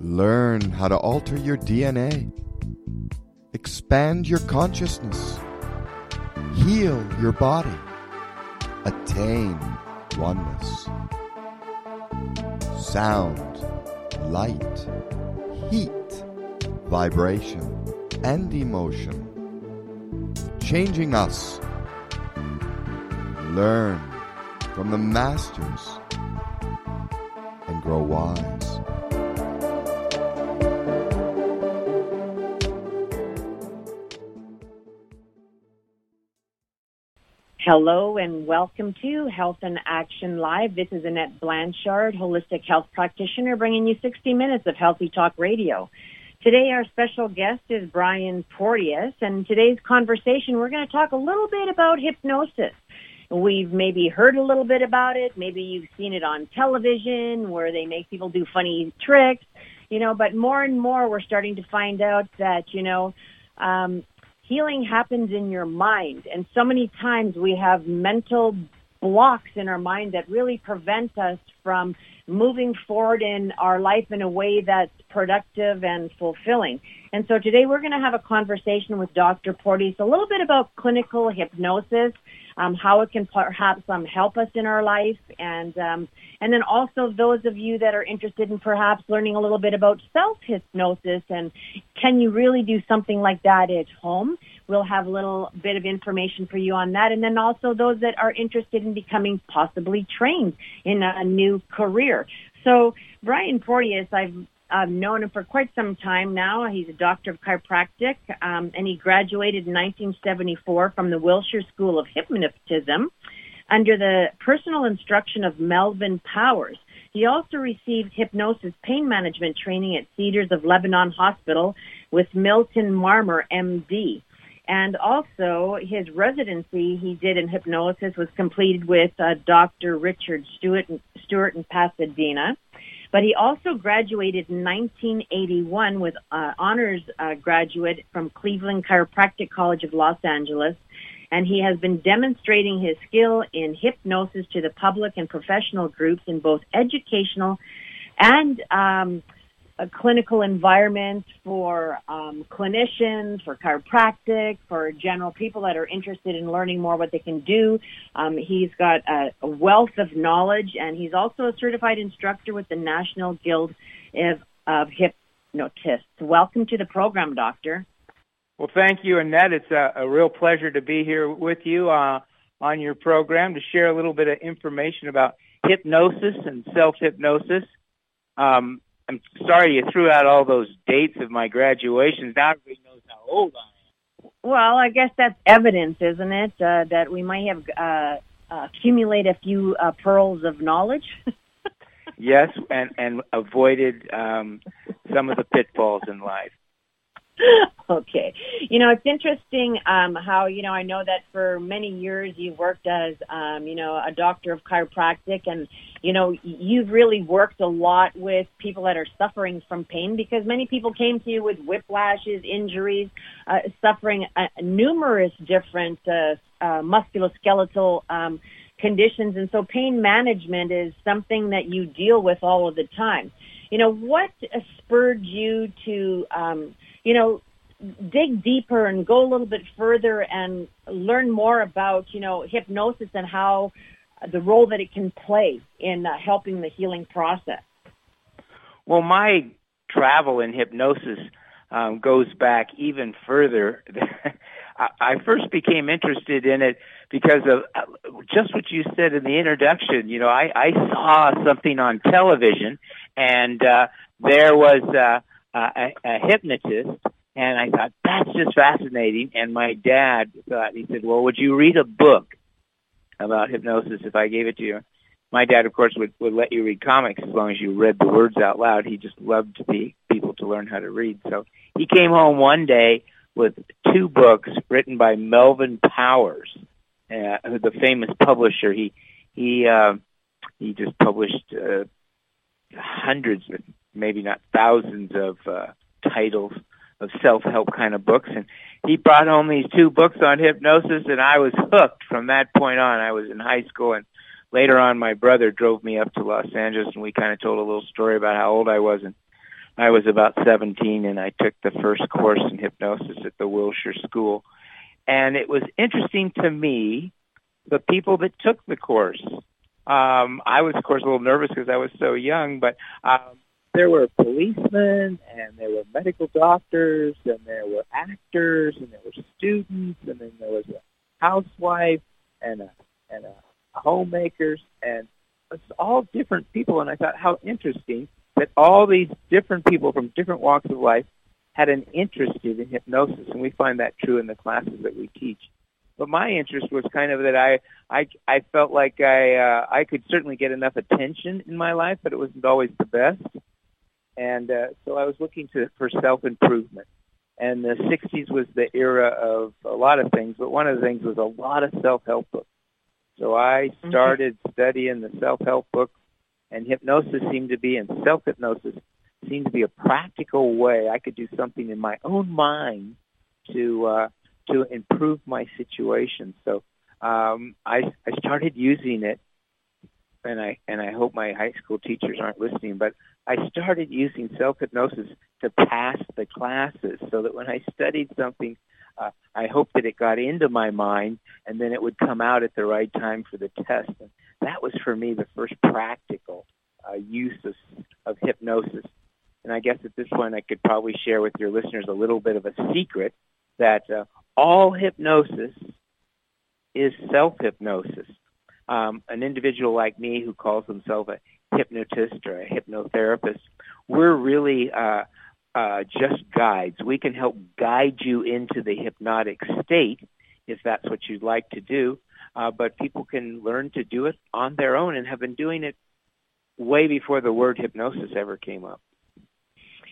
Learn how to alter your DNA. Expand your consciousness. Heal your body. Attain oneness. Sound, light, heat, vibration, and emotion. Changing us. Learn from the masters grow wise. Hello and welcome to Health In Action Live. This is Annette Blanchard, holistic health practitioner, bringing you 60 minutes of healthy talk radio. Today, our special guest is Brian Porteous, and today's conversation, we're going to talk a little bit about hypnosis. We've maybe heard a little bit about it. Maybe you've seen it on television where they make people do funny tricks, you know, but more and more we're starting to find out that, you know, um, healing happens in your mind. And so many times we have mental blocks in our mind that really prevent us from moving forward in our life in a way that's productive and fulfilling. And so today we're going to have a conversation with Dr. Porteous a little bit about clinical hypnosis, um, how it can perhaps um, help us in our life, and um, and then also those of you that are interested in perhaps learning a little bit about self hypnosis and can you really do something like that at home? We'll have a little bit of information for you on that, and then also those that are interested in becoming possibly trained in a new career. So Brian Porteous, I've I've known him for quite some time now. He's a doctor of chiropractic, um, and he graduated in 1974 from the Wilshire School of Hypnotism under the personal instruction of Melvin Powers. He also received hypnosis pain management training at Cedars of Lebanon Hospital with Milton Marmer, MD. And also his residency he did in hypnosis was completed with uh, Dr. Richard Stewart, Stewart in Pasadena. But he also graduated in 1981 with uh, honors uh, graduate from Cleveland Chiropractic College of Los Angeles. And he has been demonstrating his skill in hypnosis to the public and professional groups in both educational and um, a clinical environment for um, clinicians, for chiropractic, for general people that are interested in learning more what they can do. Um, he's got a, a, wealth of knowledge, and he's also a certified instructor with the National Guild of, of Hypnotists. Welcome to the program, Doctor. Well, thank you, Annette. It's a, a real pleasure to be here with you uh, on your program to share a little bit of information about hypnosis and self-hypnosis. Um, I'm sorry you threw out all those dates of my graduations. Now everybody knows how old I am. Well, I guess that's evidence, isn't it, uh, that we might have uh, accumulate a few uh, pearls of knowledge. yes, and and avoided um, some of the pitfalls in life. okay. You know, it's interesting um, how, you know, I know that for many years you've worked as, um, you know, a doctor of chiropractic and, you know, you've really worked a lot with people that are suffering from pain because many people came to you with whiplashes, injuries, uh, suffering uh, numerous different uh, uh, musculoskeletal um, conditions. And so pain management is something that you deal with all of the time. You know, what spurred you to, um, you know, dig deeper and go a little bit further and learn more about, you know, hypnosis and how the role that it can play in uh, helping the healing process? Well, my travel in hypnosis um, goes back even further. I first became interested in it because of uh, just what you said in the introduction. You know, I, I saw something on television, and uh, there was uh, a, a hypnotist, and I thought that's just fascinating. And my dad thought he said, "Well, would you read a book about hypnosis if I gave it to you?" My dad, of course, would would let you read comics as long as you read the words out loud. He just loved the people to learn how to read. So he came home one day with two books written by Melvin Powers, uh, the famous publisher. He he uh, he just published uh, hundreds, maybe not thousands, of uh, titles of self-help kind of books, and he brought home these two books on hypnosis, and I was hooked from that point on. I was in high school, and later on, my brother drove me up to Los Angeles, and we kind of told a little story about how old I was. And I was about 17, and I took the first course in hypnosis at the Wilshire School. And it was interesting to me, the people that took the course. Um, I was, of course, a little nervous because I was so young, but um, there were policemen and there were medical doctors and there were actors and there were students and then there was a housewife and a and a homemakers and it's all different people and I thought how interesting that all these different people from different walks of life had an interest in hypnosis and we find that true in the classes that we teach. But my interest was kind of that I I I felt like I uh, I could certainly get enough attention in my life, but it wasn't always the best and uh, so I was looking to for self improvement. And the 60s was the era of a lot of things, but one of the things was a lot of self help books. So I started mm-hmm. studying the self help book, and hypnosis seemed to be, and self hypnosis seemed to be a practical way I could do something in my own mind to uh, to improve my situation. So um, I I started using it and I and I hope my high school teachers aren't listening, but I started using self hypnosis to pass the classes, so that when I studied something, uh, I hoped that it got into my mind, and then it would come out at the right time for the test. And that was for me the first practical uh, use of, of hypnosis. And I guess at this point, I could probably share with your listeners a little bit of a secret that uh, all hypnosis is self hypnosis um, an individual like me who calls himself a hypnotist or a hypnotherapist, we're really uh, uh, just guides. We can help guide you into the hypnotic state if that's what you'd like to do. Uh, but people can learn to do it on their own and have been doing it way before the word hypnosis ever came up.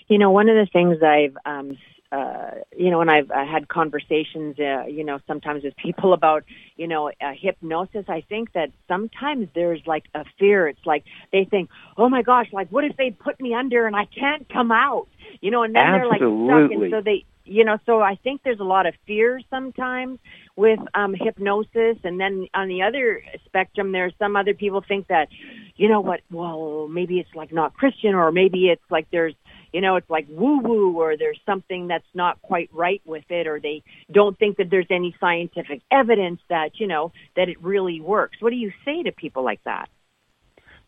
You know, one of the things I've um, uh, you know, and I've I had conversations, uh, you know, sometimes with people about, you know, uh, hypnosis. I think that sometimes there's like a fear. It's like they think, oh my gosh, like what if they put me under and I can't come out? You know, and then Absolutely. they're like stuck, and so they, you know, so I think there's a lot of fear sometimes with um hypnosis, and then on the other spectrum, there's some other people think that, you know what, well, maybe it's like not Christian, or maybe it's like there's you know, it's like woo woo or there's something that's not quite right with it or they don't think that there's any scientific evidence that, you know, that it really works. What do you say to people like that?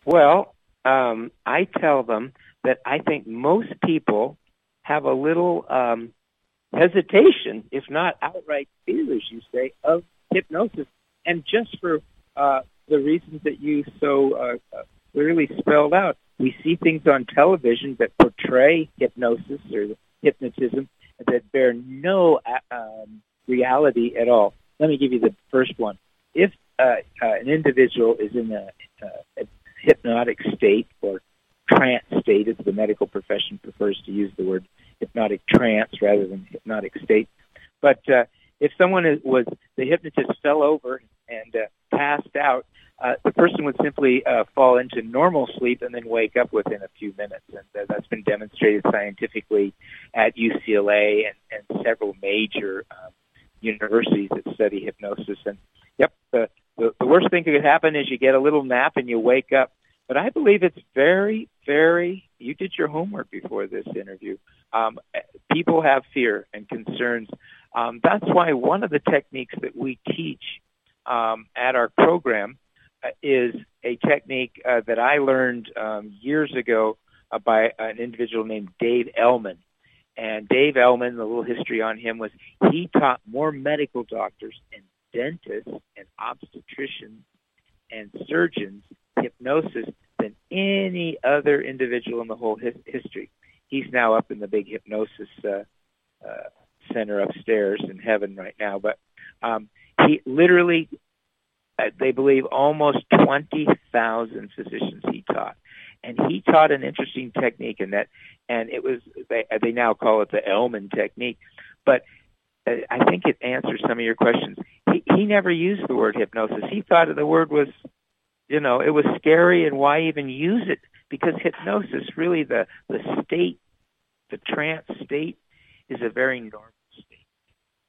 Well, um, I tell them that I think most people have a little um, hesitation, if not outright fear, as you say, of hypnosis. And just for uh, the reasons that you so uh, uh clearly spelled out, we see things on television that portray hypnosis or hypnotism that bear no um, reality at all. Let me give you the first one. If uh, uh, an individual is in a, uh, a hypnotic state or trance state, as the medical profession prefers to use the word hypnotic trance rather than hypnotic state, but uh, if someone is, was the hypnotist fell over and uh, passed out, uh, the person would simply uh, fall into normal sleep and then wake up within a few minutes. And uh, that's been demonstrated scientifically at UCLA and, and several major um, universities that study hypnosis. And yep, the, the, the worst thing that could happen is you get a little nap and you wake up. But I believe it's very, very, you did your homework before this interview. Um, people have fear and concerns. Um, that's why one of the techniques that we teach um, at our program uh, is a technique uh, that I learned um, years ago uh, by an individual named Dave Elman. And Dave Elman, the little history on him was he taught more medical doctors and dentists and obstetricians and surgeons hypnosis than any other individual in the whole his- history. He's now up in the big hypnosis uh, uh, center upstairs in heaven right now. But um, he literally uh, they believe almost 20,000 physicians he taught. And he taught an interesting technique in that, and it was, they, they now call it the Elman technique. But uh, I think it answers some of your questions. He, he never used the word hypnosis. He thought the word was, you know, it was scary and why even use it? Because hypnosis, really the, the state, the trance state, is a very normal.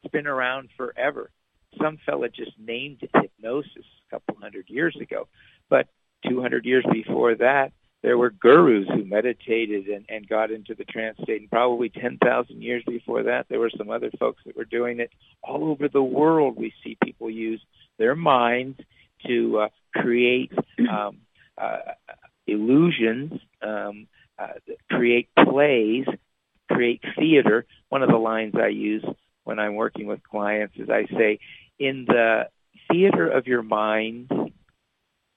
It's been around forever some fella just named it hypnosis a couple hundred years ago. But 200 years before that, there were gurus who meditated and, and got into the trance state. And probably 10,000 years before that, there were some other folks that were doing it. All over the world, we see people use their minds to uh, create um, uh, illusions, um, uh, create plays, create theater. One of the lines I use when I'm working with clients is I say, in the theater of your mind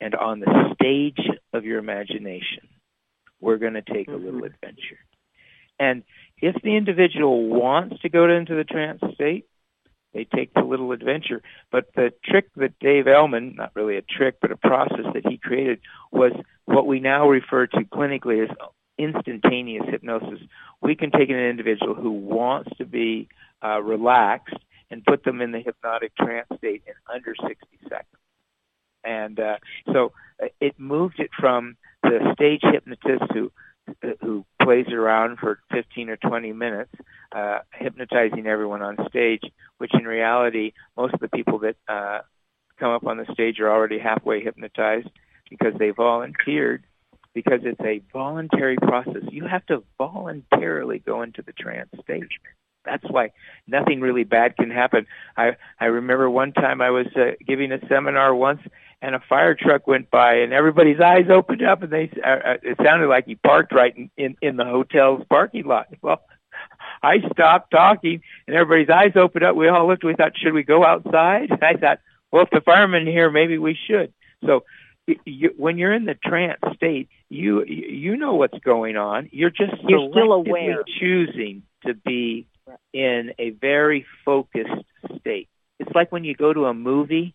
and on the stage of your imagination, we're going to take a little mm-hmm. adventure. And if the individual wants to go into the trance state, they take the little adventure. But the trick that Dave Elman, not really a trick, but a process that he created, was what we now refer to clinically as instantaneous hypnosis. We can take an individual who wants to be uh, relaxed and put them in the hypnotic trance state in under 60 seconds. And uh, so uh, it moved it from the stage hypnotist who who plays around for 15 or 20 minutes, uh, hypnotizing everyone on stage, which in reality, most of the people that uh, come up on the stage are already halfway hypnotized because they volunteered because it's a voluntary process. You have to voluntarily go into the trance state. That's why nothing really bad can happen. I I remember one time I was uh, giving a seminar once, and a fire truck went by, and everybody's eyes opened up, and they uh, uh it sounded like he parked right in, in in the hotel's parking lot. Well, I stopped talking, and everybody's eyes opened up. We all looked. We thought, should we go outside? And I thought, well, if the firemen here, maybe we should. So you, when you're in the trance state, you you know what's going on. You're just you're still aware, choosing to be in a very focused state. It's like when you go to a movie.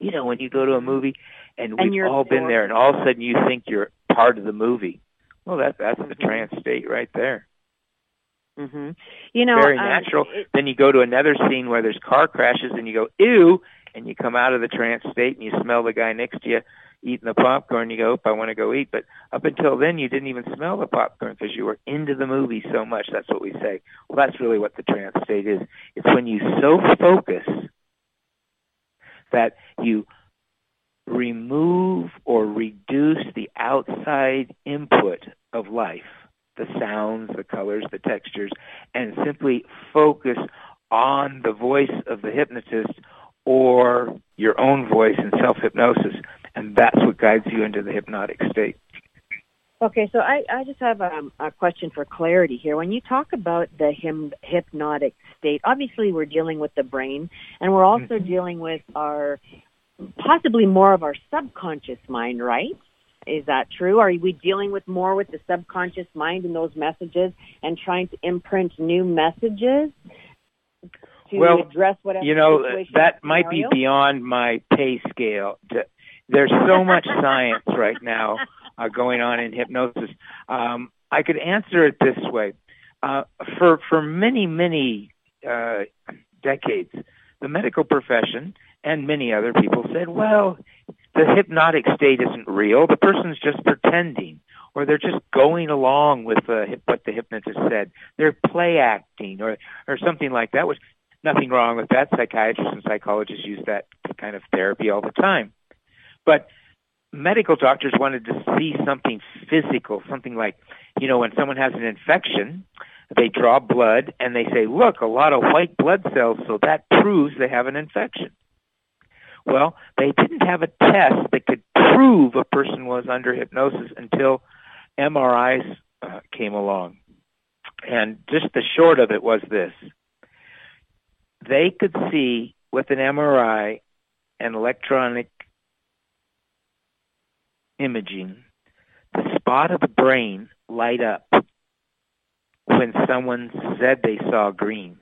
You know, when you go to a movie, and we've and all been there, and all of a sudden you think you're part of the movie. Well, that that's the trance state right there. Mm-hmm. You know, very um, natural. It, then you go to another scene where there's car crashes, and you go ew, and you come out of the trance state, and you smell the guy next to you eating the popcorn, you go, "Oop, I want to go eat." But up until then, you didn't even smell the popcorn because you were into the movie so much. That's what we say. Well, that's really what the trance state is. It's when you so focus that you remove or reduce the outside input of life, the sounds, the colors, the textures, and simply focus on the voice of the hypnotist or your own voice in self-hypnosis and that's what guides you into the hypnotic state. Okay, so I, I just have um, a question for clarity here. When you talk about the hypnotic state, obviously we're dealing with the brain, and we're also mm-hmm. dealing with our possibly more of our subconscious mind, right? Is that true? Are we dealing with more with the subconscious mind and those messages and trying to imprint new messages to well, address whatever you know that scenario? might be beyond my pay scale to there's so much science right now uh, going on in hypnosis. Um, I could answer it this way: uh, for for many many uh, decades, the medical profession and many other people said, "Well, the hypnotic state isn't real. The person's just pretending." Or they're just going along with uh, what the hypnotist said. They're play acting, or or something like that. Which nothing wrong with that. Psychiatrists and psychologists use that kind of therapy all the time. But medical doctors wanted to see something physical, something like, you know, when someone has an infection, they draw blood and they say, look, a lot of white blood cells, so that proves they have an infection. Well, they didn't have a test that could prove a person was under hypnosis until MRIs uh, came along. And just the short of it was this. They could see with an MRI an electronic imaging, the spot of the brain light up when someone said they saw green.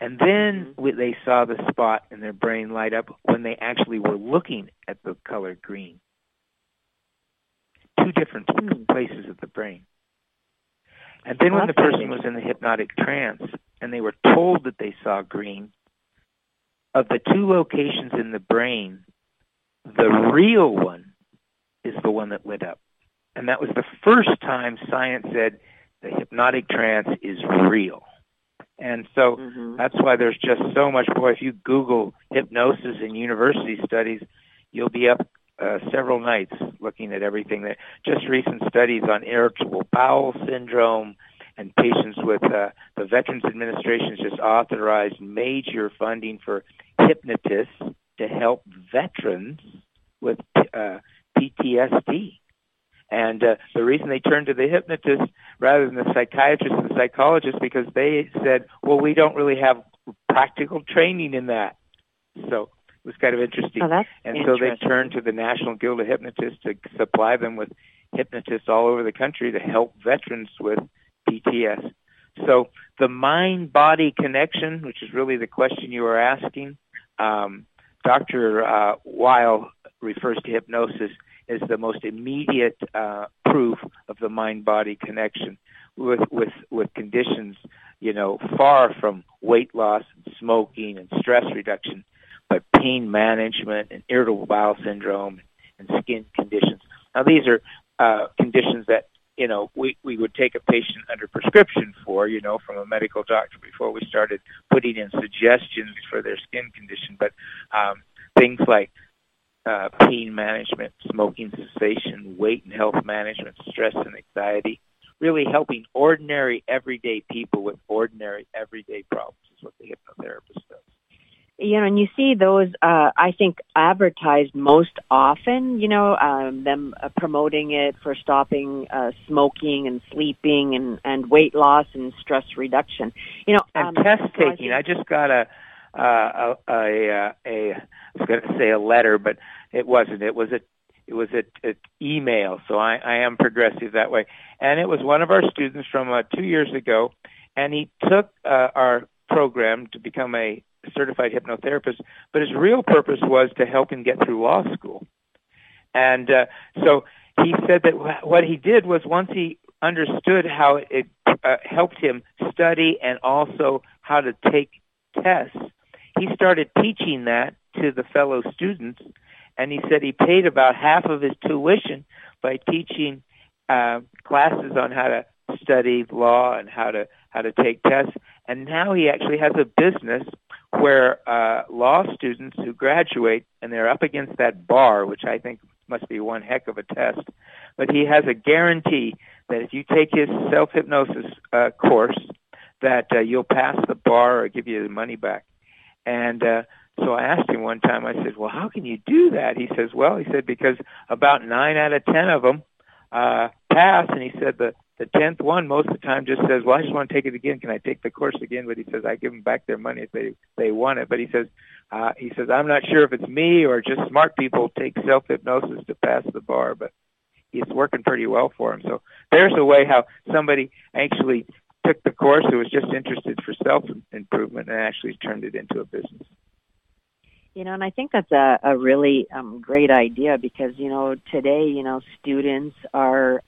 And then mm-hmm. they saw the spot in their brain light up when they actually were looking at the color green. Two different hmm. places of the brain. And then when the person was in the hypnotic trance and they were told that they saw green, of the two locations in the brain, the real one is the one that lit up. And that was the first time science said the hypnotic trance is real. And so mm-hmm. that's why there's just so much. Boy, if you Google hypnosis in university studies, you'll be up uh, several nights looking at everything that just recent studies on irritable bowel syndrome and patients with uh, the Veterans Administration has just authorized major funding for hypnotists to help veterans with uh, PTSD. And uh, the reason they turned to the hypnotist rather than the psychiatrist and the psychologist because they said, well, we don't really have practical training in that. So it was kind of interesting. Oh, and interesting. so they turned to the National Guild of Hypnotists to supply them with hypnotists all over the country to help veterans with PTS. So the mind-body connection, which is really the question you were asking, um, Dr. Uh, Weil refers to hypnosis as the most immediate uh, proof of the mind-body connection with with with conditions, you know, far from weight loss and smoking and stress reduction, but pain management and irritable bowel syndrome and skin conditions. Now these are uh, conditions that you know we we would take a patient under prescription for, you know, from a medical doctor before we started putting in suggestions for their skin condition, but um, things like uh, pain management, smoking cessation, weight and health management, stress and anxiety, really helping ordinary everyday people with ordinary everyday problems is what the hypnotherapist does. You know, and you see those, uh, I think, advertised most often, you know, um, them uh, promoting it for stopping uh, smoking and sleeping and, and weight loss and stress reduction. You know, and um, test so I taking. think- I just got a uh, a, a, a, I was going to say a letter, but it wasn't. It was a it was a, a email. So I, I am progressive that way. And it was one of our students from uh, two years ago, and he took uh, our program to become a certified hypnotherapist. But his real purpose was to help him get through law school. And uh, so he said that wh- what he did was once he understood how it uh, helped him study and also how to take tests, he started teaching that to the fellow students. And he said he paid about half of his tuition by teaching uh, classes on how to study law and how to how to take tests. And now he actually has a business where uh, law students who graduate and they're up against that bar, which I think must be one heck of a test. But he has a guarantee that if you take his self hypnosis uh, course, that uh, you'll pass the bar or give you the money back. And uh, so I asked him one time. I said, "Well, how can you do that?" He says, "Well, he said because about nine out of ten of them uh, pass." And he said the the tenth one most of the time just says, "Well, I just want to take it again. Can I take the course again?" But he says, "I give them back their money if they they want it." But he says, uh, "He says I'm not sure if it's me or just smart people take self hypnosis to pass the bar, but it's working pretty well for him." So there's a way how somebody actually took the course who was just interested for self improvement and actually turned it into a business. You know, and I think that's a, a really um, great idea because, you know, today, you know, students are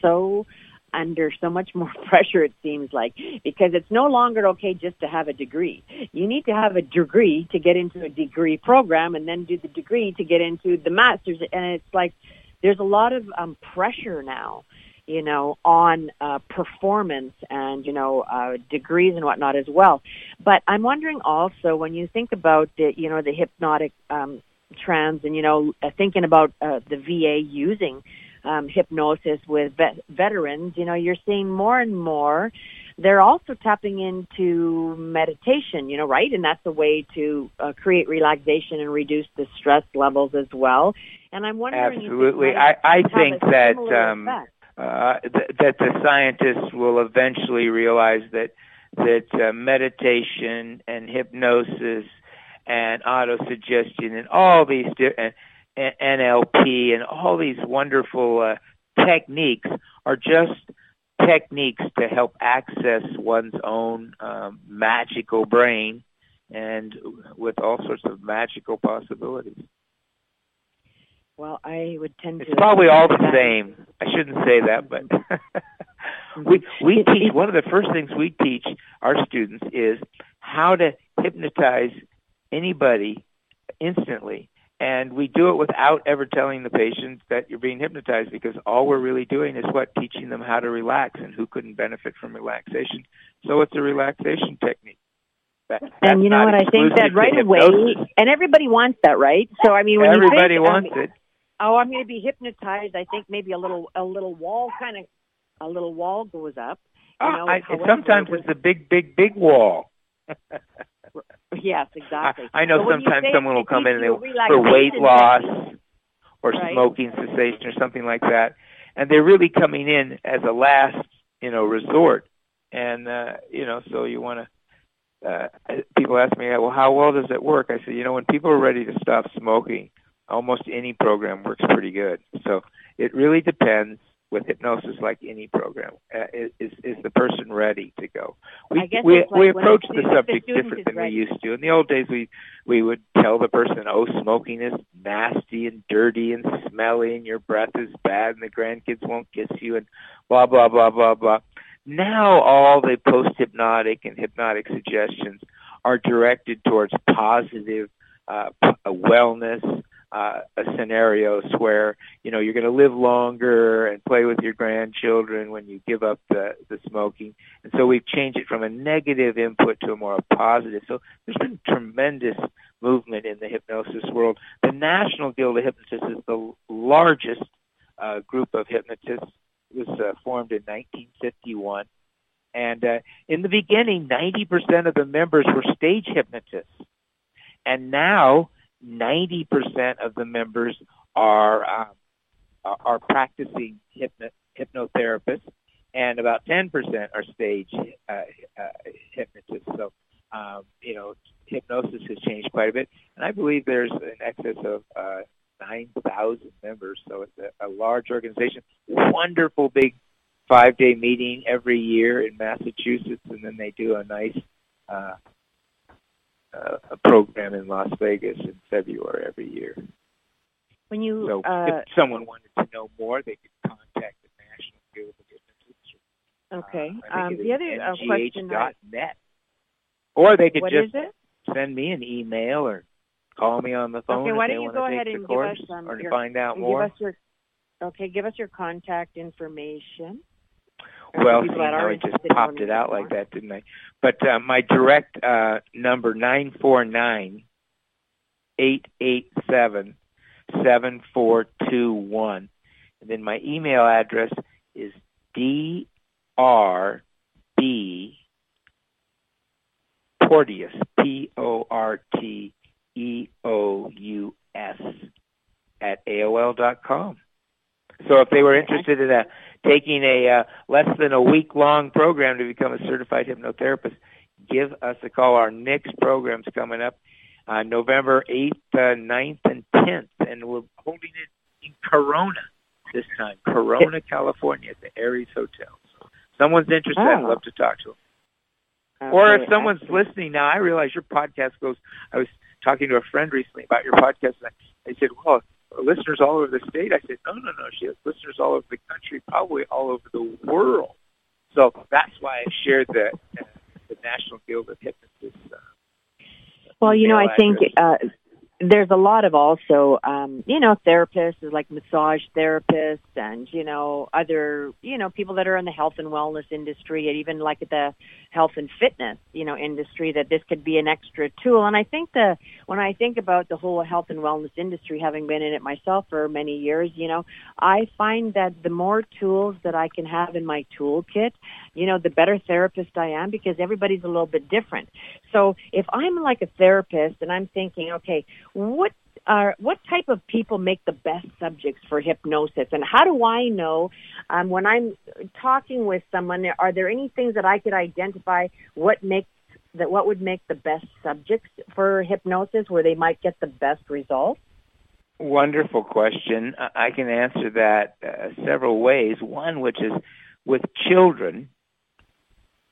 so under so much more pressure, it seems like, because it's no longer okay just to have a degree. You need to have a degree to get into a degree program and then do the degree to get into the master's. And it's like there's a lot of um, pressure now you know, on uh, performance and, you know, uh, degrees and whatnot as well. But I'm wondering also when you think about the, you know, the hypnotic um, trends and, you know, uh, thinking about uh, the VA using um, hypnosis with vet- veterans, you know, you're seeing more and more. They're also tapping into meditation, you know, right? And that's a way to uh, create relaxation and reduce the stress levels as well. And I'm wondering, absolutely. I I think that um, effect. Uh, th- that the scientists will eventually realize that that uh, meditation and hypnosis and autosuggestion and all these di- and, and NLP and all these wonderful uh, techniques are just techniques to help access one's own um, magical brain and with all sorts of magical possibilities. Well, I would tend It's to. It's probably all the that. same. I shouldn't say that, but mm-hmm. we we It- teach it- one of the first things we teach our students is how to hypnotize anybody instantly. And we do it without ever telling the patient that you're being hypnotized because all we're really doing is what teaching them how to relax and who couldn't benefit from relaxation. So it's a relaxation technique. That, And you know what? I think that right away, and everybody wants that, right? So I mean, when Everybody you think, wants I mean, it. Oh, I'm going to be hypnotized. I think maybe a little a little wall kind of a little wall goes up. You Uh, know, I, sometimes it's a big, big, big wall. yes, exactly. I, I know you sometimes someone will come in and for weight loss or Right. smoking cessation or something like that, and they're really coming in as a last, you know, resort. And uh, you know, so you want to. Uh, people ask me, well, how well does it work? I say, you know, when people are ready to stop smoking, almost any program works pretty good. So it really depends with hypnosis, like any program. Uh, is is the person ready to go? We we like we approach the- if the subject different than ready. we used to. In the old days, we we would tell the person, "Oh, smoking is nasty and dirty and smelly, and your breath is bad, and the grandkids won't kiss you, and blah blah blah blah blah." Now, all the post hypnotic and hypnotic suggestions are directed towards positive uh, p- uh, wellness uh, scenarios where you know you're going to live longer and play with your grandchildren when you give up the the smoking. And so we've changed it from a negative input to a more positive. So there's been tremendous movement in the hypnosis world. The National Guild of Hypnotists is the largest uh, group of hypnotists. It was uh, formed in 1951. And uh, in the beginning, 90% of the members were stage hypnotists. And now 90% of the members are um, are practicing hypno- hypnotherapists, and about 10% are stage uh, uh, hypnotists. So, um, you know, hypnosis has changed quite a bit, and I believe there's an excess of uh, 9,000 members. So it's a, a large organization. Wonderful big five-day meeting every year in Massachusetts, and then they do a nice uh, uh, a program in Las Vegas in February every year. When you So uh, if someone wanted to know more, they could contact the National Guild of Hypnotists. okay, Uh, um, the other uh, question, I, ngh.net. Or they could what just send me an email or call me on the phone Okay, why don't you go ahead and give us, um, or to find out more. Give us your okay. Give us your contact information. Well, see that how are I just popped it out like that, didn't I? But uh, my direct uh, number nine four nine eight eight seven seven four two one, and then my email address is d r b Porteous p o r t e o u s at aol dot com. So if they were interested in a, taking a uh, less than a week long program to become a certified hypnotherapist, give us a call. Our next program's coming up uh, November 8th, uh, 9th, and 10th, and we're holding it in Corona this time, Corona, California, at the Aries Hotel. So someone's interested, I'd Oh. love to talk to them. Or if someone's excellent. listening now, I realize your podcast goes. I was talking to a friend recently about your podcast, and I, I said, "Well, listeners all over the state." I said, "No, no, no. She has listeners all over the country, probably all over the world." So that's why I shared the uh, the National Guild of Hypnotists. Uh, Well, you know, I think uh, there's a lot of also, um, you know, therapists like massage therapists and, you know, other, you know, people that are in the health and wellness industry and even like the health and fitness, you know, industry that this could be an extra tool. And I think the, when I think about the whole health and wellness industry, having been in it myself for many years, you know, I find that the more tools that I can have in my toolkit, you know, the better therapist I am because everybody's a little bit different. So if I'm like a therapist and I'm thinking, okay, what are what type of people make the best subjects for hypnosis, and how do I know um, when I'm talking with someone? Are there any things that I could identify what makes that what would make the best subjects for hypnosis, where they might get the best results? Wonderful question. I can answer that uh, several ways. One, which is with children,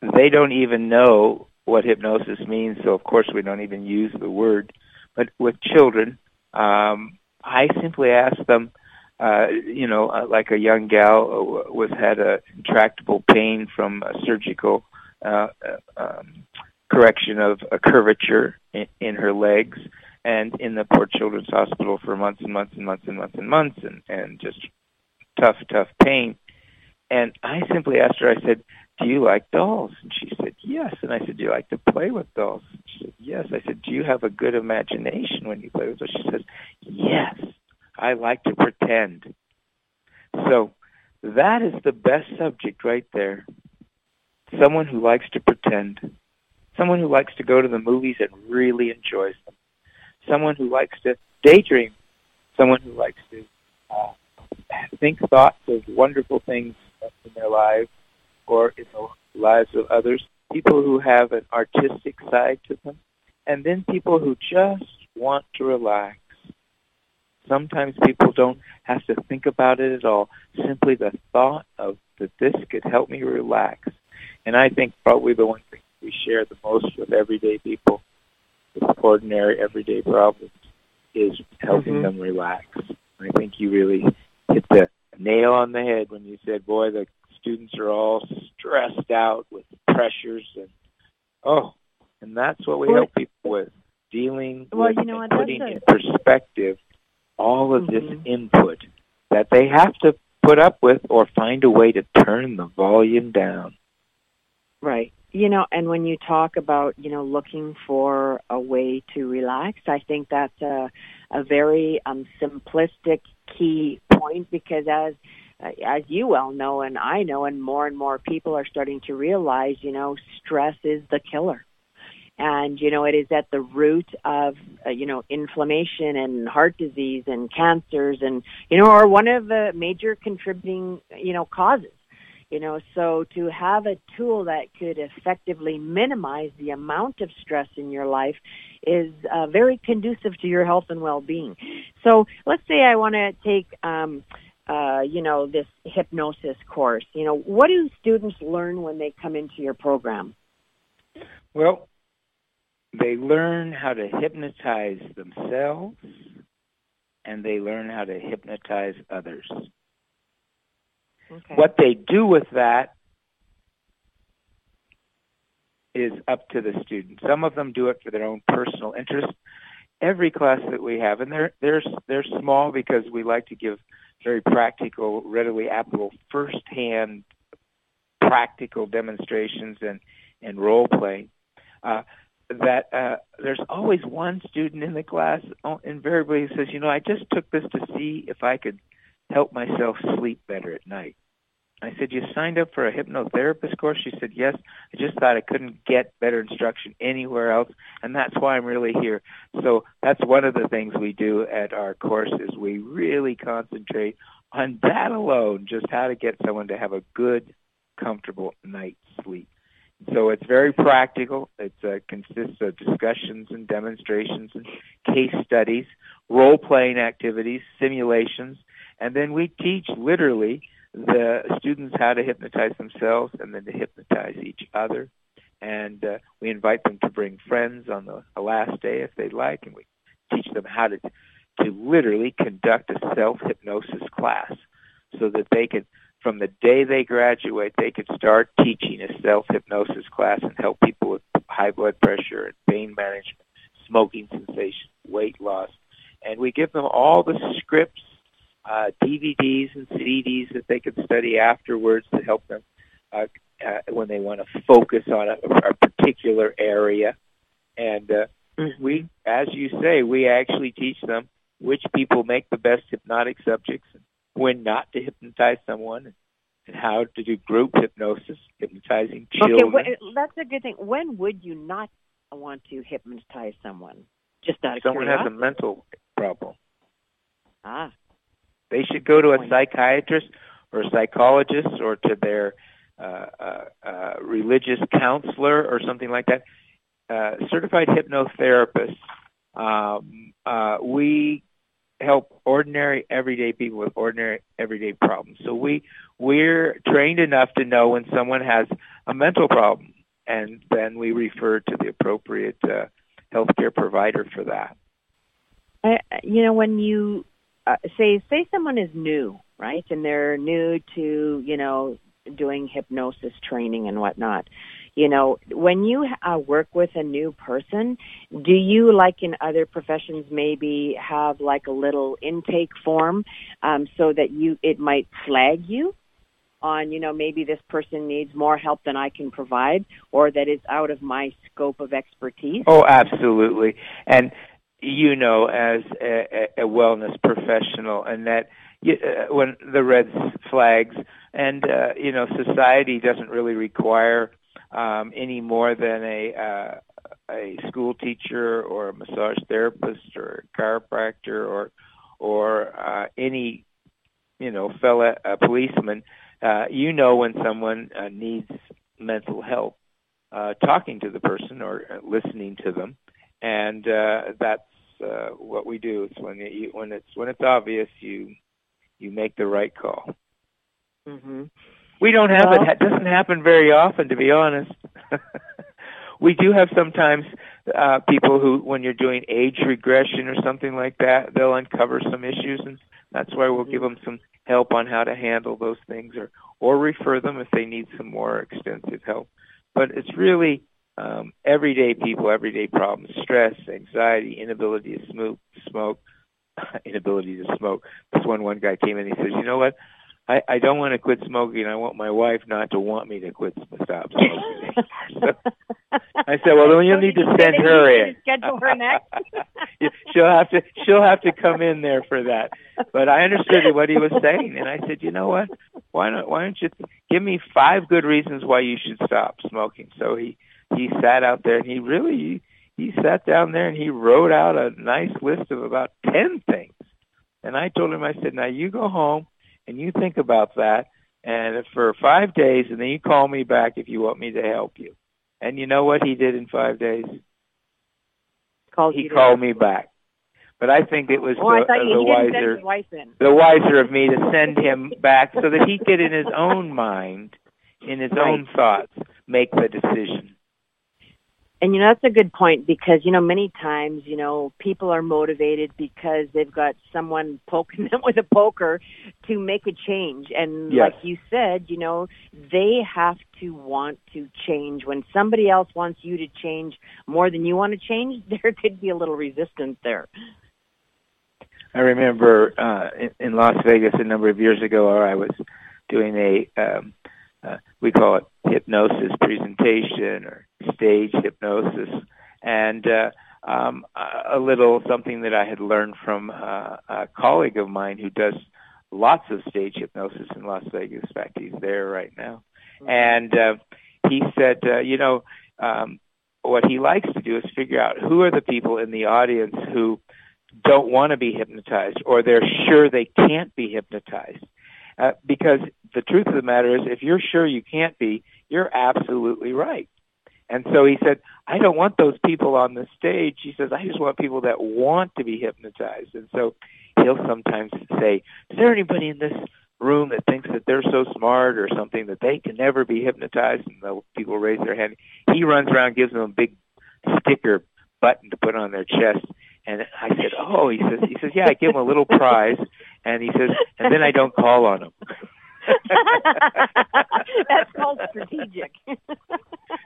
they don't even know what hypnosis means, so of course we don't even use the word. But with children, um, I simply ask them, uh, you know, uh, like a young gal uh, was had a intractable pain from a surgical uh, uh, um, correction of a curvature in, in her legs, and in the poor children's hospital for months and months and months and months and months, and and just tough, tough pain. And I simply asked her, I said, do you like dolls? And she said, yes. And I said, do you like to play with dolls? She said, yes. I said, do you have a good imagination when you play with dolls? She says, yes. I like to pretend. So that is the best subject right there. Someone who likes to pretend. Someone who likes to go to the movies and really enjoys them. Someone who likes to daydream. Someone who likes to uh, think thoughts of wonderful things in their lives or in the lives of others. People who have an artistic side to them. And then people who just want to relax. Sometimes people don't have to think about it at all. Simply the thought of that this could help me relax. And I think probably the one thing we share the most with everyday people with ordinary everyday problems is helping mm-hmm. them relax. I think you really hit the nail on the head when you said, boy, the students are all stressed out with pressures and oh, and that's what we well, help people with dealing well, with you know, putting in perspective all of mm-hmm. this input that they have to put up with or find a way to turn the volume down. Right. You know, and when you talk about, you know, looking for a way to relax, I think that's a, a very um, simplistic key point because as as you well know and I know and more and more people are starting to realize, you know, stress is the killer. And you know it is at the root of uh, you know inflammation and heart disease and cancers and you know are one of the major contributing you know causes. You know so to have a tool that could effectively minimize the amount of stress in your life is uh, very conducive to your health and well-being. So let's say i want to take um uh, you know, this hypnosis course. You know, what do students learn when they come into your program? Well, they learn how to hypnotize themselves and they learn how to hypnotize others. Okay. What they do with that is up to the student. Some of them do it for their own personal interest. Every class that we have, and they're they're they're small because we like to give very practical, readily applicable, first-hand practical demonstrations and and role play. Uh, that uh, there's always one student in the class oh, invariably who says, you know, I just took this to see if I could help myself sleep better at night. I said, you signed up for a hypnotherapist course? She said, yes. I just thought I couldn't get better instruction anywhere else, and that's why I'm really here. So that's one of the things we do at our course is we really concentrate on that alone, just how to get someone to have a good, comfortable night's sleep. So it's very practical. It uh, consists of discussions and demonstrations and case studies, role-playing activities, simulations, and then we teach literally the students how to hypnotize themselves and then to hypnotize each other. And uh, we invite them to bring friends on the, the last day if they'd like, and we teach them how to to literally conduct a self-hypnosis class so that they can from the day they graduate, they could start teaching a self-hypnosis class and help people with high blood pressure and pain management, smoking cessation, weight loss. And we give them all the scripts, uh, DVDs and CDs that they could study afterwards to help them uh, uh, when they want to focus on a, a particular area. And uh, mm-hmm. we, as you say, we actually teach them which people make the best hypnotic subjects and when not to hypnotize someone and how to do group hypnosis, hypnotizing children. Okay, well, that's a good thing. When would you not want to hypnotize someone? Just out of someone curiosity. has a mental problem. Ah. They should go to a psychiatrist or a psychologist or to their uh, uh, uh, religious counselor or something like that. Uh, certified hypnotherapists. Um, uh, we help ordinary everyday people with ordinary everyday problems. So we we're trained enough to know when someone has a mental problem and then we refer to the appropriate uh, healthcare provider for that. I, you know when you uh, say say someone is new, right? And they're new to, you know, doing hypnosis training and whatnot you know, when you uh, work with a new person, do you, like in other professions, maybe have like a little intake form um, so that you it might flag you on, you know, maybe this person needs more help than I can provide, or that is out of my scope of expertise? Oh, absolutely, and you know as a, a wellness professional, and that uh, when the red flags, and uh, you know, society doesn't really require um, any more than a uh, a school teacher or a massage therapist or a chiropractor or or uh, any you know fellow a policeman. Uh, you know when someone uh, needs mental help, uh, talking to the person or uh, listening to them, and uh, that's uh, what we do. It's when you, when it's when it's obvious you you make the right call. Mm-hmm. We don't have well, it. It doesn't happen very often, to be honest. we do have sometimes uh, people who, when you're doing age regression or something like that, they'll uncover some issues, and that's why we'll give them some help on how to handle those things, or or refer them if they need some more extensive help. But it's really um, everyday people, everyday problems: stress, anxiety, inability to smoke, smoke, inability to smoke. This one one guy came in. and He says, "You know what? I, I don't want to quit smoking. I want my wife not to want me to quit stop smoking. so I said, well, then you'll need to send her in. Schedule her next. she'll have to she'll have to come in there for that. But I understood what he was saying, and I said, you know what? Why not? Why don't you give me five good reasons why you should stop smoking? So he he sat out there and he really he sat down there and he wrote out a nice list of about ten things. And I told him, I said, now you go home and you think about that and for five days and then you call me back if you want me to help you. And you know what he did in five days? Called he called me back. But I think it was oh, the, uh, the wiser the wiser of me to send him back so that he could in his own mind, in his right. own thoughts, make the decision. And you know that's a good point because you know many times you know people are motivated because they've got someone poking them with a poker to make a change and yes. like you said you know they have to want to change when somebody else wants you to change more than you want to change there could be a little resistance there. I remember uh in, in Las Vegas a number of years ago where I was doing a um uh, we call it hypnosis presentation or stage hypnosis, and uh, um, a little something that I had learned from uh, a colleague of mine who does lots of stage hypnosis in Las Vegas. In fact, he's there right now, mm-hmm. and uh, he said, uh, you know, um, what he likes to do is figure out who are the people in the audience who don't want to be hypnotized or they're sure they can't be hypnotized. Uh, because the truth of the matter is, if you're sure you can't be, you're absolutely right. And so he said, I don't want those people on the stage. He says, I just want people that want to be hypnotized. And so he'll sometimes say, is there anybody in this room that thinks that they're so smart or something that they can never be hypnotized? And the people raise their hand. He runs around, gives them a big sticker button to put on their chest. And I said, "Oh," he says. He says, "Yeah, I give him a little prize." And he says, "And then I don't call on him." that's called strategic.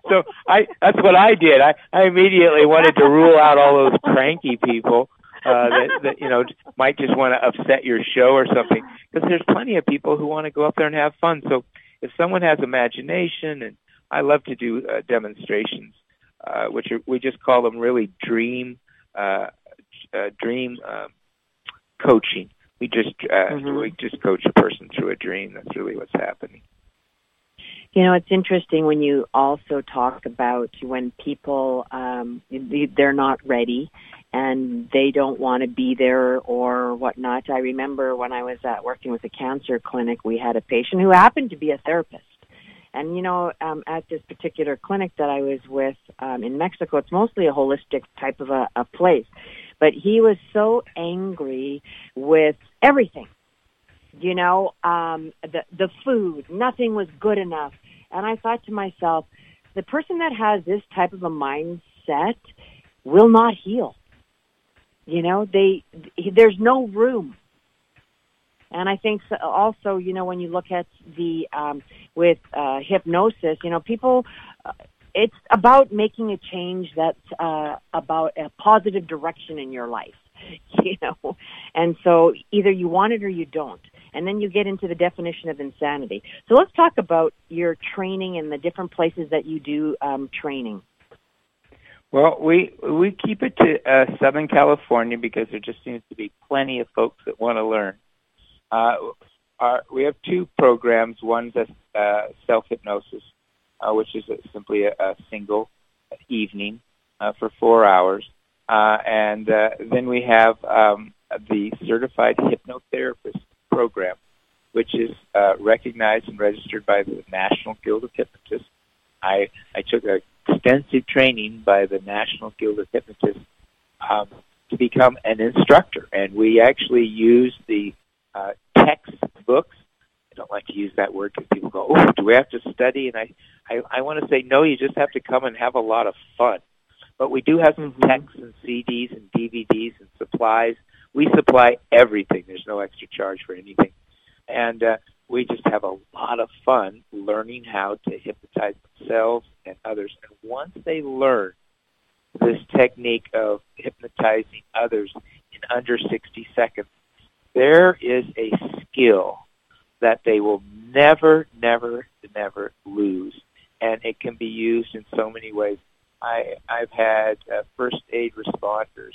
so I that's what I did. I I immediately wanted to rule out all those cranky people uh that that you know might just want to upset your show or something because there's plenty of people who want to go up there and have fun. So if someone has imagination and I love to do uh, demonstrations uh which are, we just call them really dream uh, uh dream uh, coaching we just uh, mm-hmm. we just coach a person through a dream. That's really what's happening. You know, it's interesting when you also talk about when people um, they're not ready and they don't want to be there or whatnot. I remember when I was at working with a cancer clinic, we had a patient who happened to be a therapist. And you know, um, at this particular clinic that I was with um, in Mexico, it's mostly a holistic type of a, a place. But he was so angry with everything. You know, um, the the food, nothing was good enough. And I thought to myself, the person that has this type of a mindset will not heal. You know, they there's no room. And I think also, you know, when you look at the um, with uh, hypnosis, you know, people. It's about making a change that's uh, about a positive direction in your life. you know and so either you want it or you don't and then you get into the definition of insanity so let's talk about your training and the different places that you do um, training Well, we we keep it to uh, Southern California because there just seems to be plenty of folks that want to learn. Uh, our, we have two programs. One's a uh, self hypnosis, uh, which is a, simply a, a single evening uh, for four hours, uh, and uh, then we have um, the certified hypnotherapist program, which is uh, recognized and registered by the National Guild of Hypnotists. I I took extensive training by the National Guild of Hypnotists um, to become an instructor, and we actually use the uh, textbooks. Don't like to use that word because people go, "Oh, do we have to study?" And I, I, I want to say, no, you just have to come and have a lot of fun. But we do have some mm-hmm. texts and CDs and DVDs and supplies. We supply everything. There's no extra charge for anything, and uh, we just have a lot of fun learning how to hypnotize themselves and others. And once they learn this technique of hypnotizing others in under 60 seconds, there is a skill that they will never, never, never lose. And it can be used in so many ways. I, I've had uh, first aid responders,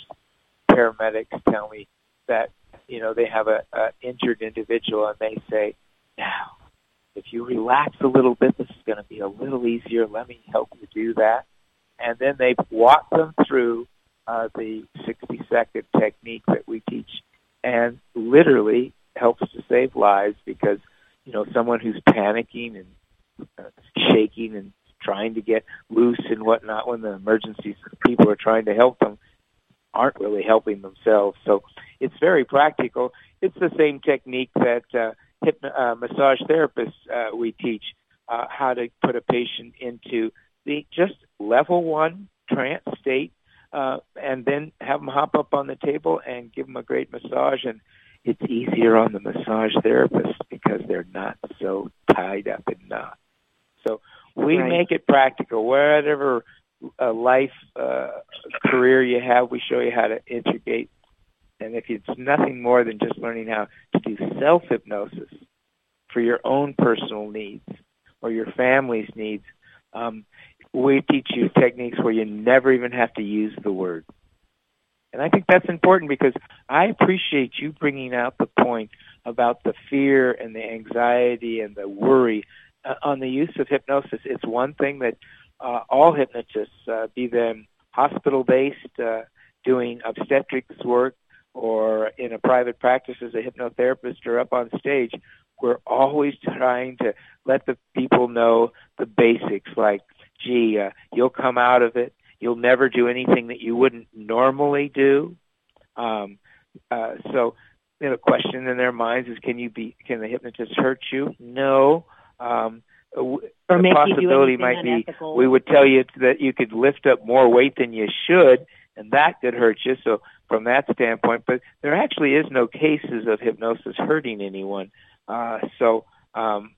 paramedics tell me that, you know, they have a, a injured individual and they say, now, if you relax a little bit, this is going to be a little easier. Let me help you do that. And then they walk them through uh, the 60 second technique that we teach and literally helps to save lives because, you know, someone who's panicking and uh, shaking and trying to get loose and whatnot when the emergency people are trying to help them aren't really helping themselves. So it's very practical. It's the same technique that uh, hypno- uh, massage therapists uh, we teach uh, how to put a patient into the just level one trance state, uh, and then have them hop up on the table and give them a great massage. And it's easier on the massage therapist because they're not so tied up in knots. So we right. make it practical. Whatever uh, life uh, career you have, we show you how to integrate and if it's nothing more than just learning how to do self hypnosis for your own personal needs or your family's needs, um, we teach you techniques where you never even have to use the word. And I think that's important because I appreciate you bringing out the point about the fear and the anxiety and the worry uh, on the use of hypnosis. It's one thing that uh, all hypnotists, uh, be them hospital-based, uh, doing obstetrics work, or in a private practice as a hypnotherapist or up on stage, we're always trying to let the people know the basics like, gee, uh, you'll come out of it. You'll never do anything that you wouldn't normally do. Um, uh, so, you know, question in their minds is, can you be, can the hypnotist hurt you? No. Um, or the possibility might unethical. be we would tell you that you could lift up more weight than you should, and that could hurt you. So from that standpoint, but there actually is no cases of hypnosis hurting anyone. Uh, so um,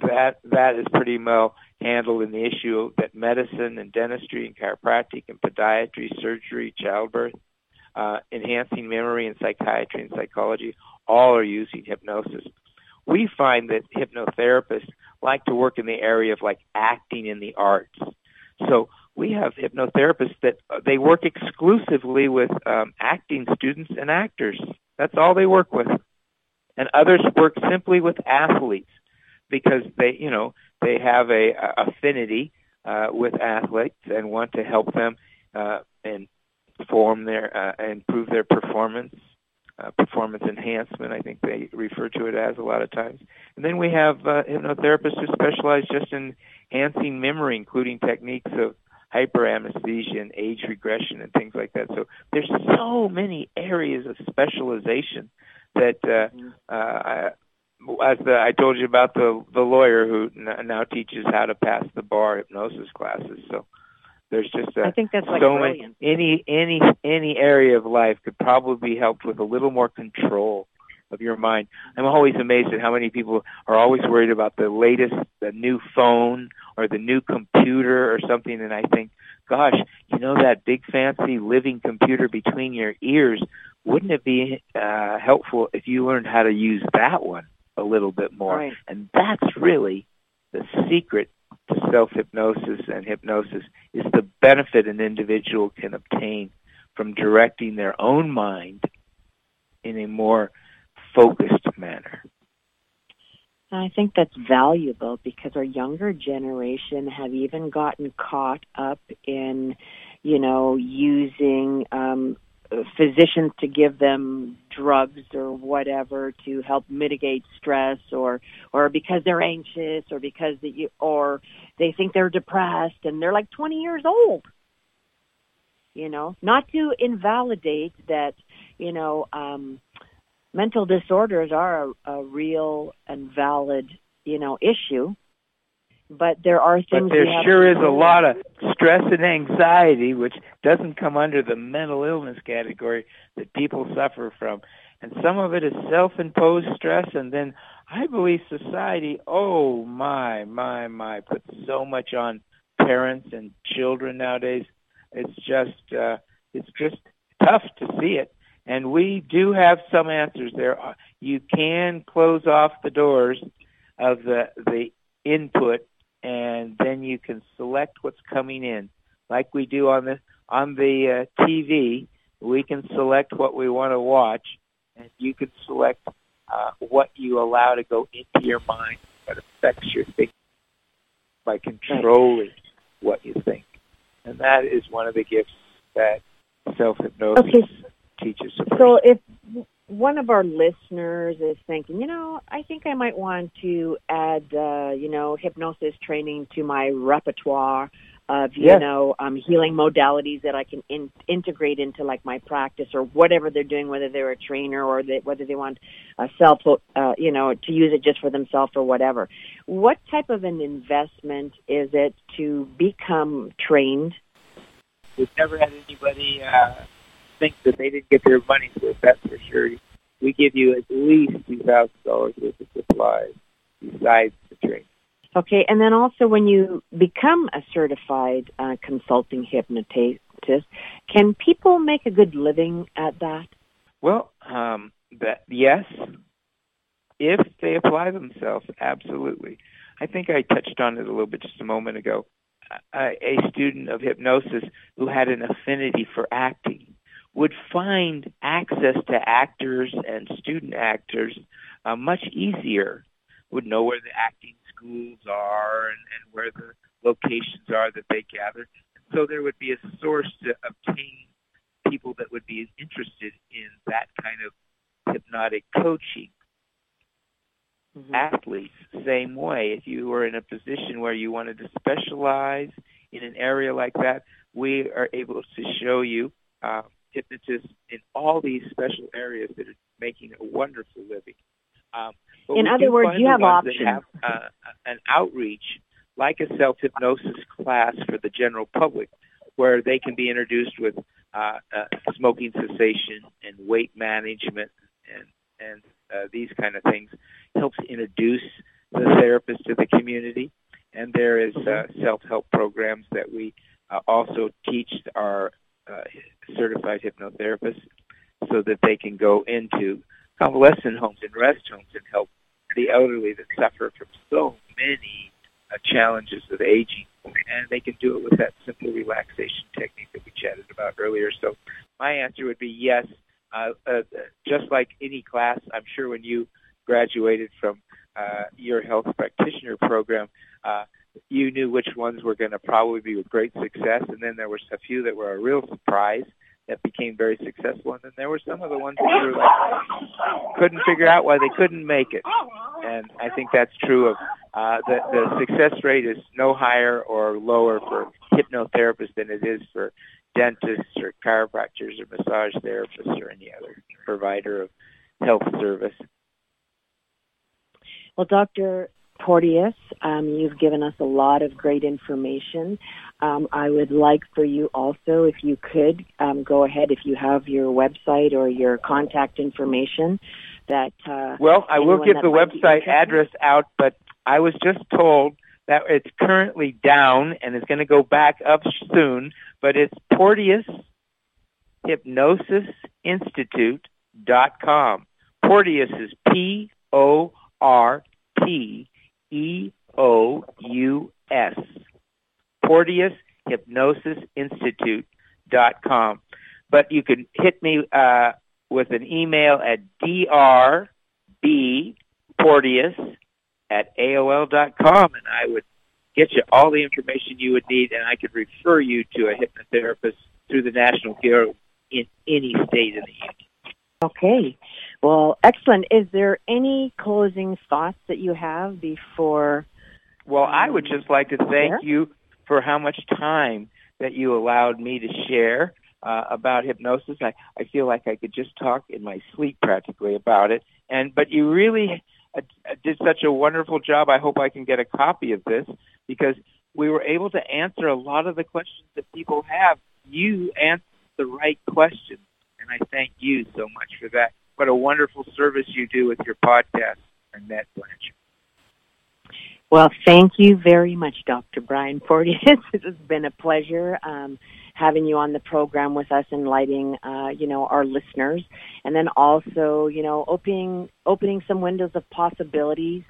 that that is pretty well handled in the issue that medicine and dentistry and chiropractic and podiatry, surgery, childbirth, uh, enhancing memory and psychiatry and psychology all are using hypnosis. We find that hypnotherapists like to work in the area of like acting in the arts. So we have hypnotherapists that uh, they work exclusively with um, acting students and actors. That's all they work with. And others work simply with athletes because they, you know, they have a, a affinity uh, with athletes and want to help them uh, and form their uh, improve their performance. Uh, performance enhancement, I think they refer to it as a lot of times. And then we have uh, hypnotherapists who specialize just in enhancing memory, including techniques of hypermnesia and age regression and things like that. So there's so many areas of specialization that uh, mm-hmm. uh, I, as the, I told you about the the lawyer who n- now teaches how to pass the bar hypnosis classes. So there's just uh, I think that's like so brilliant. many any any any area of life could probably be helped with a little more control of your mind. I'm always amazed at how many people are always worried about the latest, the new phone or the new computer or something. And I think, gosh, you know that big fancy living computer between your ears? Wouldn't it be uh, helpful if you learned how to use that one a little bit more? Right. And that's really the secret to self-hypnosis and hypnosis is the benefit an individual can obtain from directing their own mind in a more focused manner. I think that's valuable because our younger generation have even gotten caught up in, you know, using um, physicians to give them drugs or whatever to help mitigate stress or or because they're anxious or because they, or they think they're depressed and they're like 20 years old you know not to invalidate that you know um mental disorders are a, a real and valid, you know, issue. But there are things. But there sure is a lot of stress and anxiety, which doesn't come under the mental illness category that people suffer from, and some of it is self-imposed stress, and then I believe society, oh my, my, my, puts so much on parents and children nowadays. It's just, uh, it's just tough to see it and we do have some answers there. You can close off the doors of the the input, and then you can select what's coming in, like we do on the on the uh, TV. We can select what we want to watch, and you can select uh, what you allow to go into your mind, what affects your thinking by controlling what you think, and that is one of the gifts that self hypnosis. Okay teaches. So if one of our listeners is thinking, you know, I think I might want to add, uh, you know, hypnosis training to my repertoire of, you yes. know, um, healing modalities that I can in, integrate into like my practice or whatever they're doing, whether they're a trainer or they, whether they want a self, uh, you know, to use it just for themselves or whatever. What type of an investment is it to become trained? We've never had anybody uh, think that they didn't get their money's worth. That's for sure. We give you at least two thousand dollars worth of supplies besides the training. Okay, and then also when you become a certified uh, consulting hypnotist, can people make a good living at that? Well, um, that yes, if they apply themselves, absolutely. I think I touched on it a little bit just a moment ago. A, a student of hypnosis who had an affinity for acting would find access to actors and student actors uh, much easier, would know where the acting schools are and, and where the locations are that they gather. So there would be a source to obtain people that would be interested in that kind of hypnotic coaching. Mm-hmm. Athletes, same way. If you were in a position where you wanted to specialize in an area like that, we are able to show you uh, hypnotists in all these special areas that are making a wonderful living. Um, in other words, you have options. Have, uh, an outreach like a self hypnosis class for the general public, where they can be introduced with uh, uh, smoking cessation and weight management and and uh, these kind of things helps introduce the therapist to the community. And there is uh, self-help programs that we uh, also teach our uh, certified hypnotherapists so that they can go into convalescent homes and rest homes and help the elderly that suffer from so many uh, challenges of aging. And they can do it with that simple relaxation technique that we chatted about earlier. So my answer would be yes. Uh, uh, just like any class, I'm sure when you graduated from uh, your health practitioner program, uh, you knew which ones were going to probably be a great success, and then there were a few that were a real surprise that became very successful, and then there were some of the ones that were like couldn't figure out why they couldn't make it. And I think that's true of uh, the the success rate is no higher or lower for hypnotherapists than it is for dentists or chiropractors or massage therapists or any other provider of health service. Well, Dr. Porteous. Um, you've given us a lot of great information. Um, I would like for you also, if you could, um, go ahead if you have your website or your contact information. That uh, well, I will give the website address out, but I was just told that it's currently down and it's going to go back up soon. But it's Porteous Hypnosis Institute dot com. Porteous is P O R T E O U S. Porteous Hypnosis Institute dot com. But you can hit me uh, with an email at drbporteous at AOL dot com, and I would get you all the information you would need, and I could refer you to a hypnotherapist through the National Guild in any state in the union. Okay. Well, excellent. Is there any closing thoughts that you have before? Well, I would just like to thank you for how much time that you allowed me to share uh, about hypnosis. I, I feel like I could just talk in my sleep practically about it. And but you really uh, did such a wonderful job. I hope I can get a copy of this because we were able to answer a lot of the questions that people have. You answered the right questions and I thank you so much for that. What a wonderful service you do with your podcast, Annette Blanchard. Well, thank you very much, Dr. Brian Porteous. it has been a pleasure um, having you on the program with us, enlightening, uh, you know, our listeners, and then also, you know, opening opening some windows of possibilities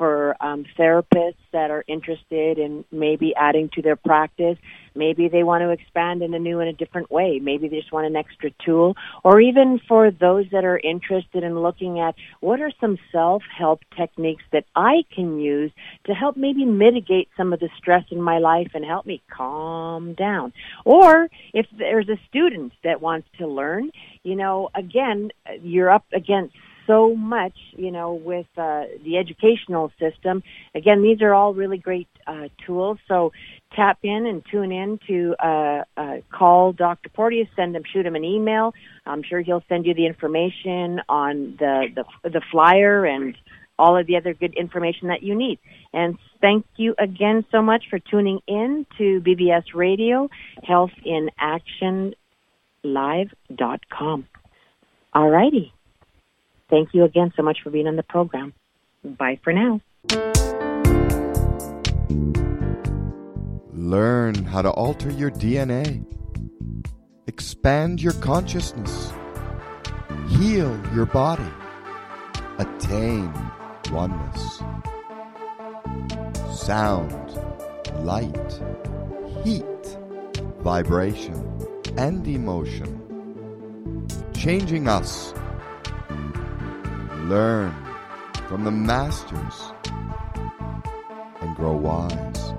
for um, therapists that are interested in maybe adding to their practice. Maybe they want to expand in a new and a different way. Maybe they just want an extra tool. Or even for those that are interested in looking at what are some self-help techniques that I can use to help maybe mitigate some of the stress in my life and help me calm down. Or if there's a student that wants to learn, you know, again, you're up against so much, you know, with uh, the educational system. Again, these are all really great uh, tools. So tap in and tune in to uh, uh, call Dr. Porteous, send him, shoot him an email. I'm sure he'll send you the information on the, the, the flyer and all of the other good information that you need. And thank you again so much for tuning in to BBS Radio, Health in Action Live.com. All righty. Thank you again so much for being on the program. Bye for now. Learn how to alter your DNA, expand your consciousness, heal your body, attain oneness. Sound, light, heat, vibration, and emotion. Changing us learn from the masters and grow wise.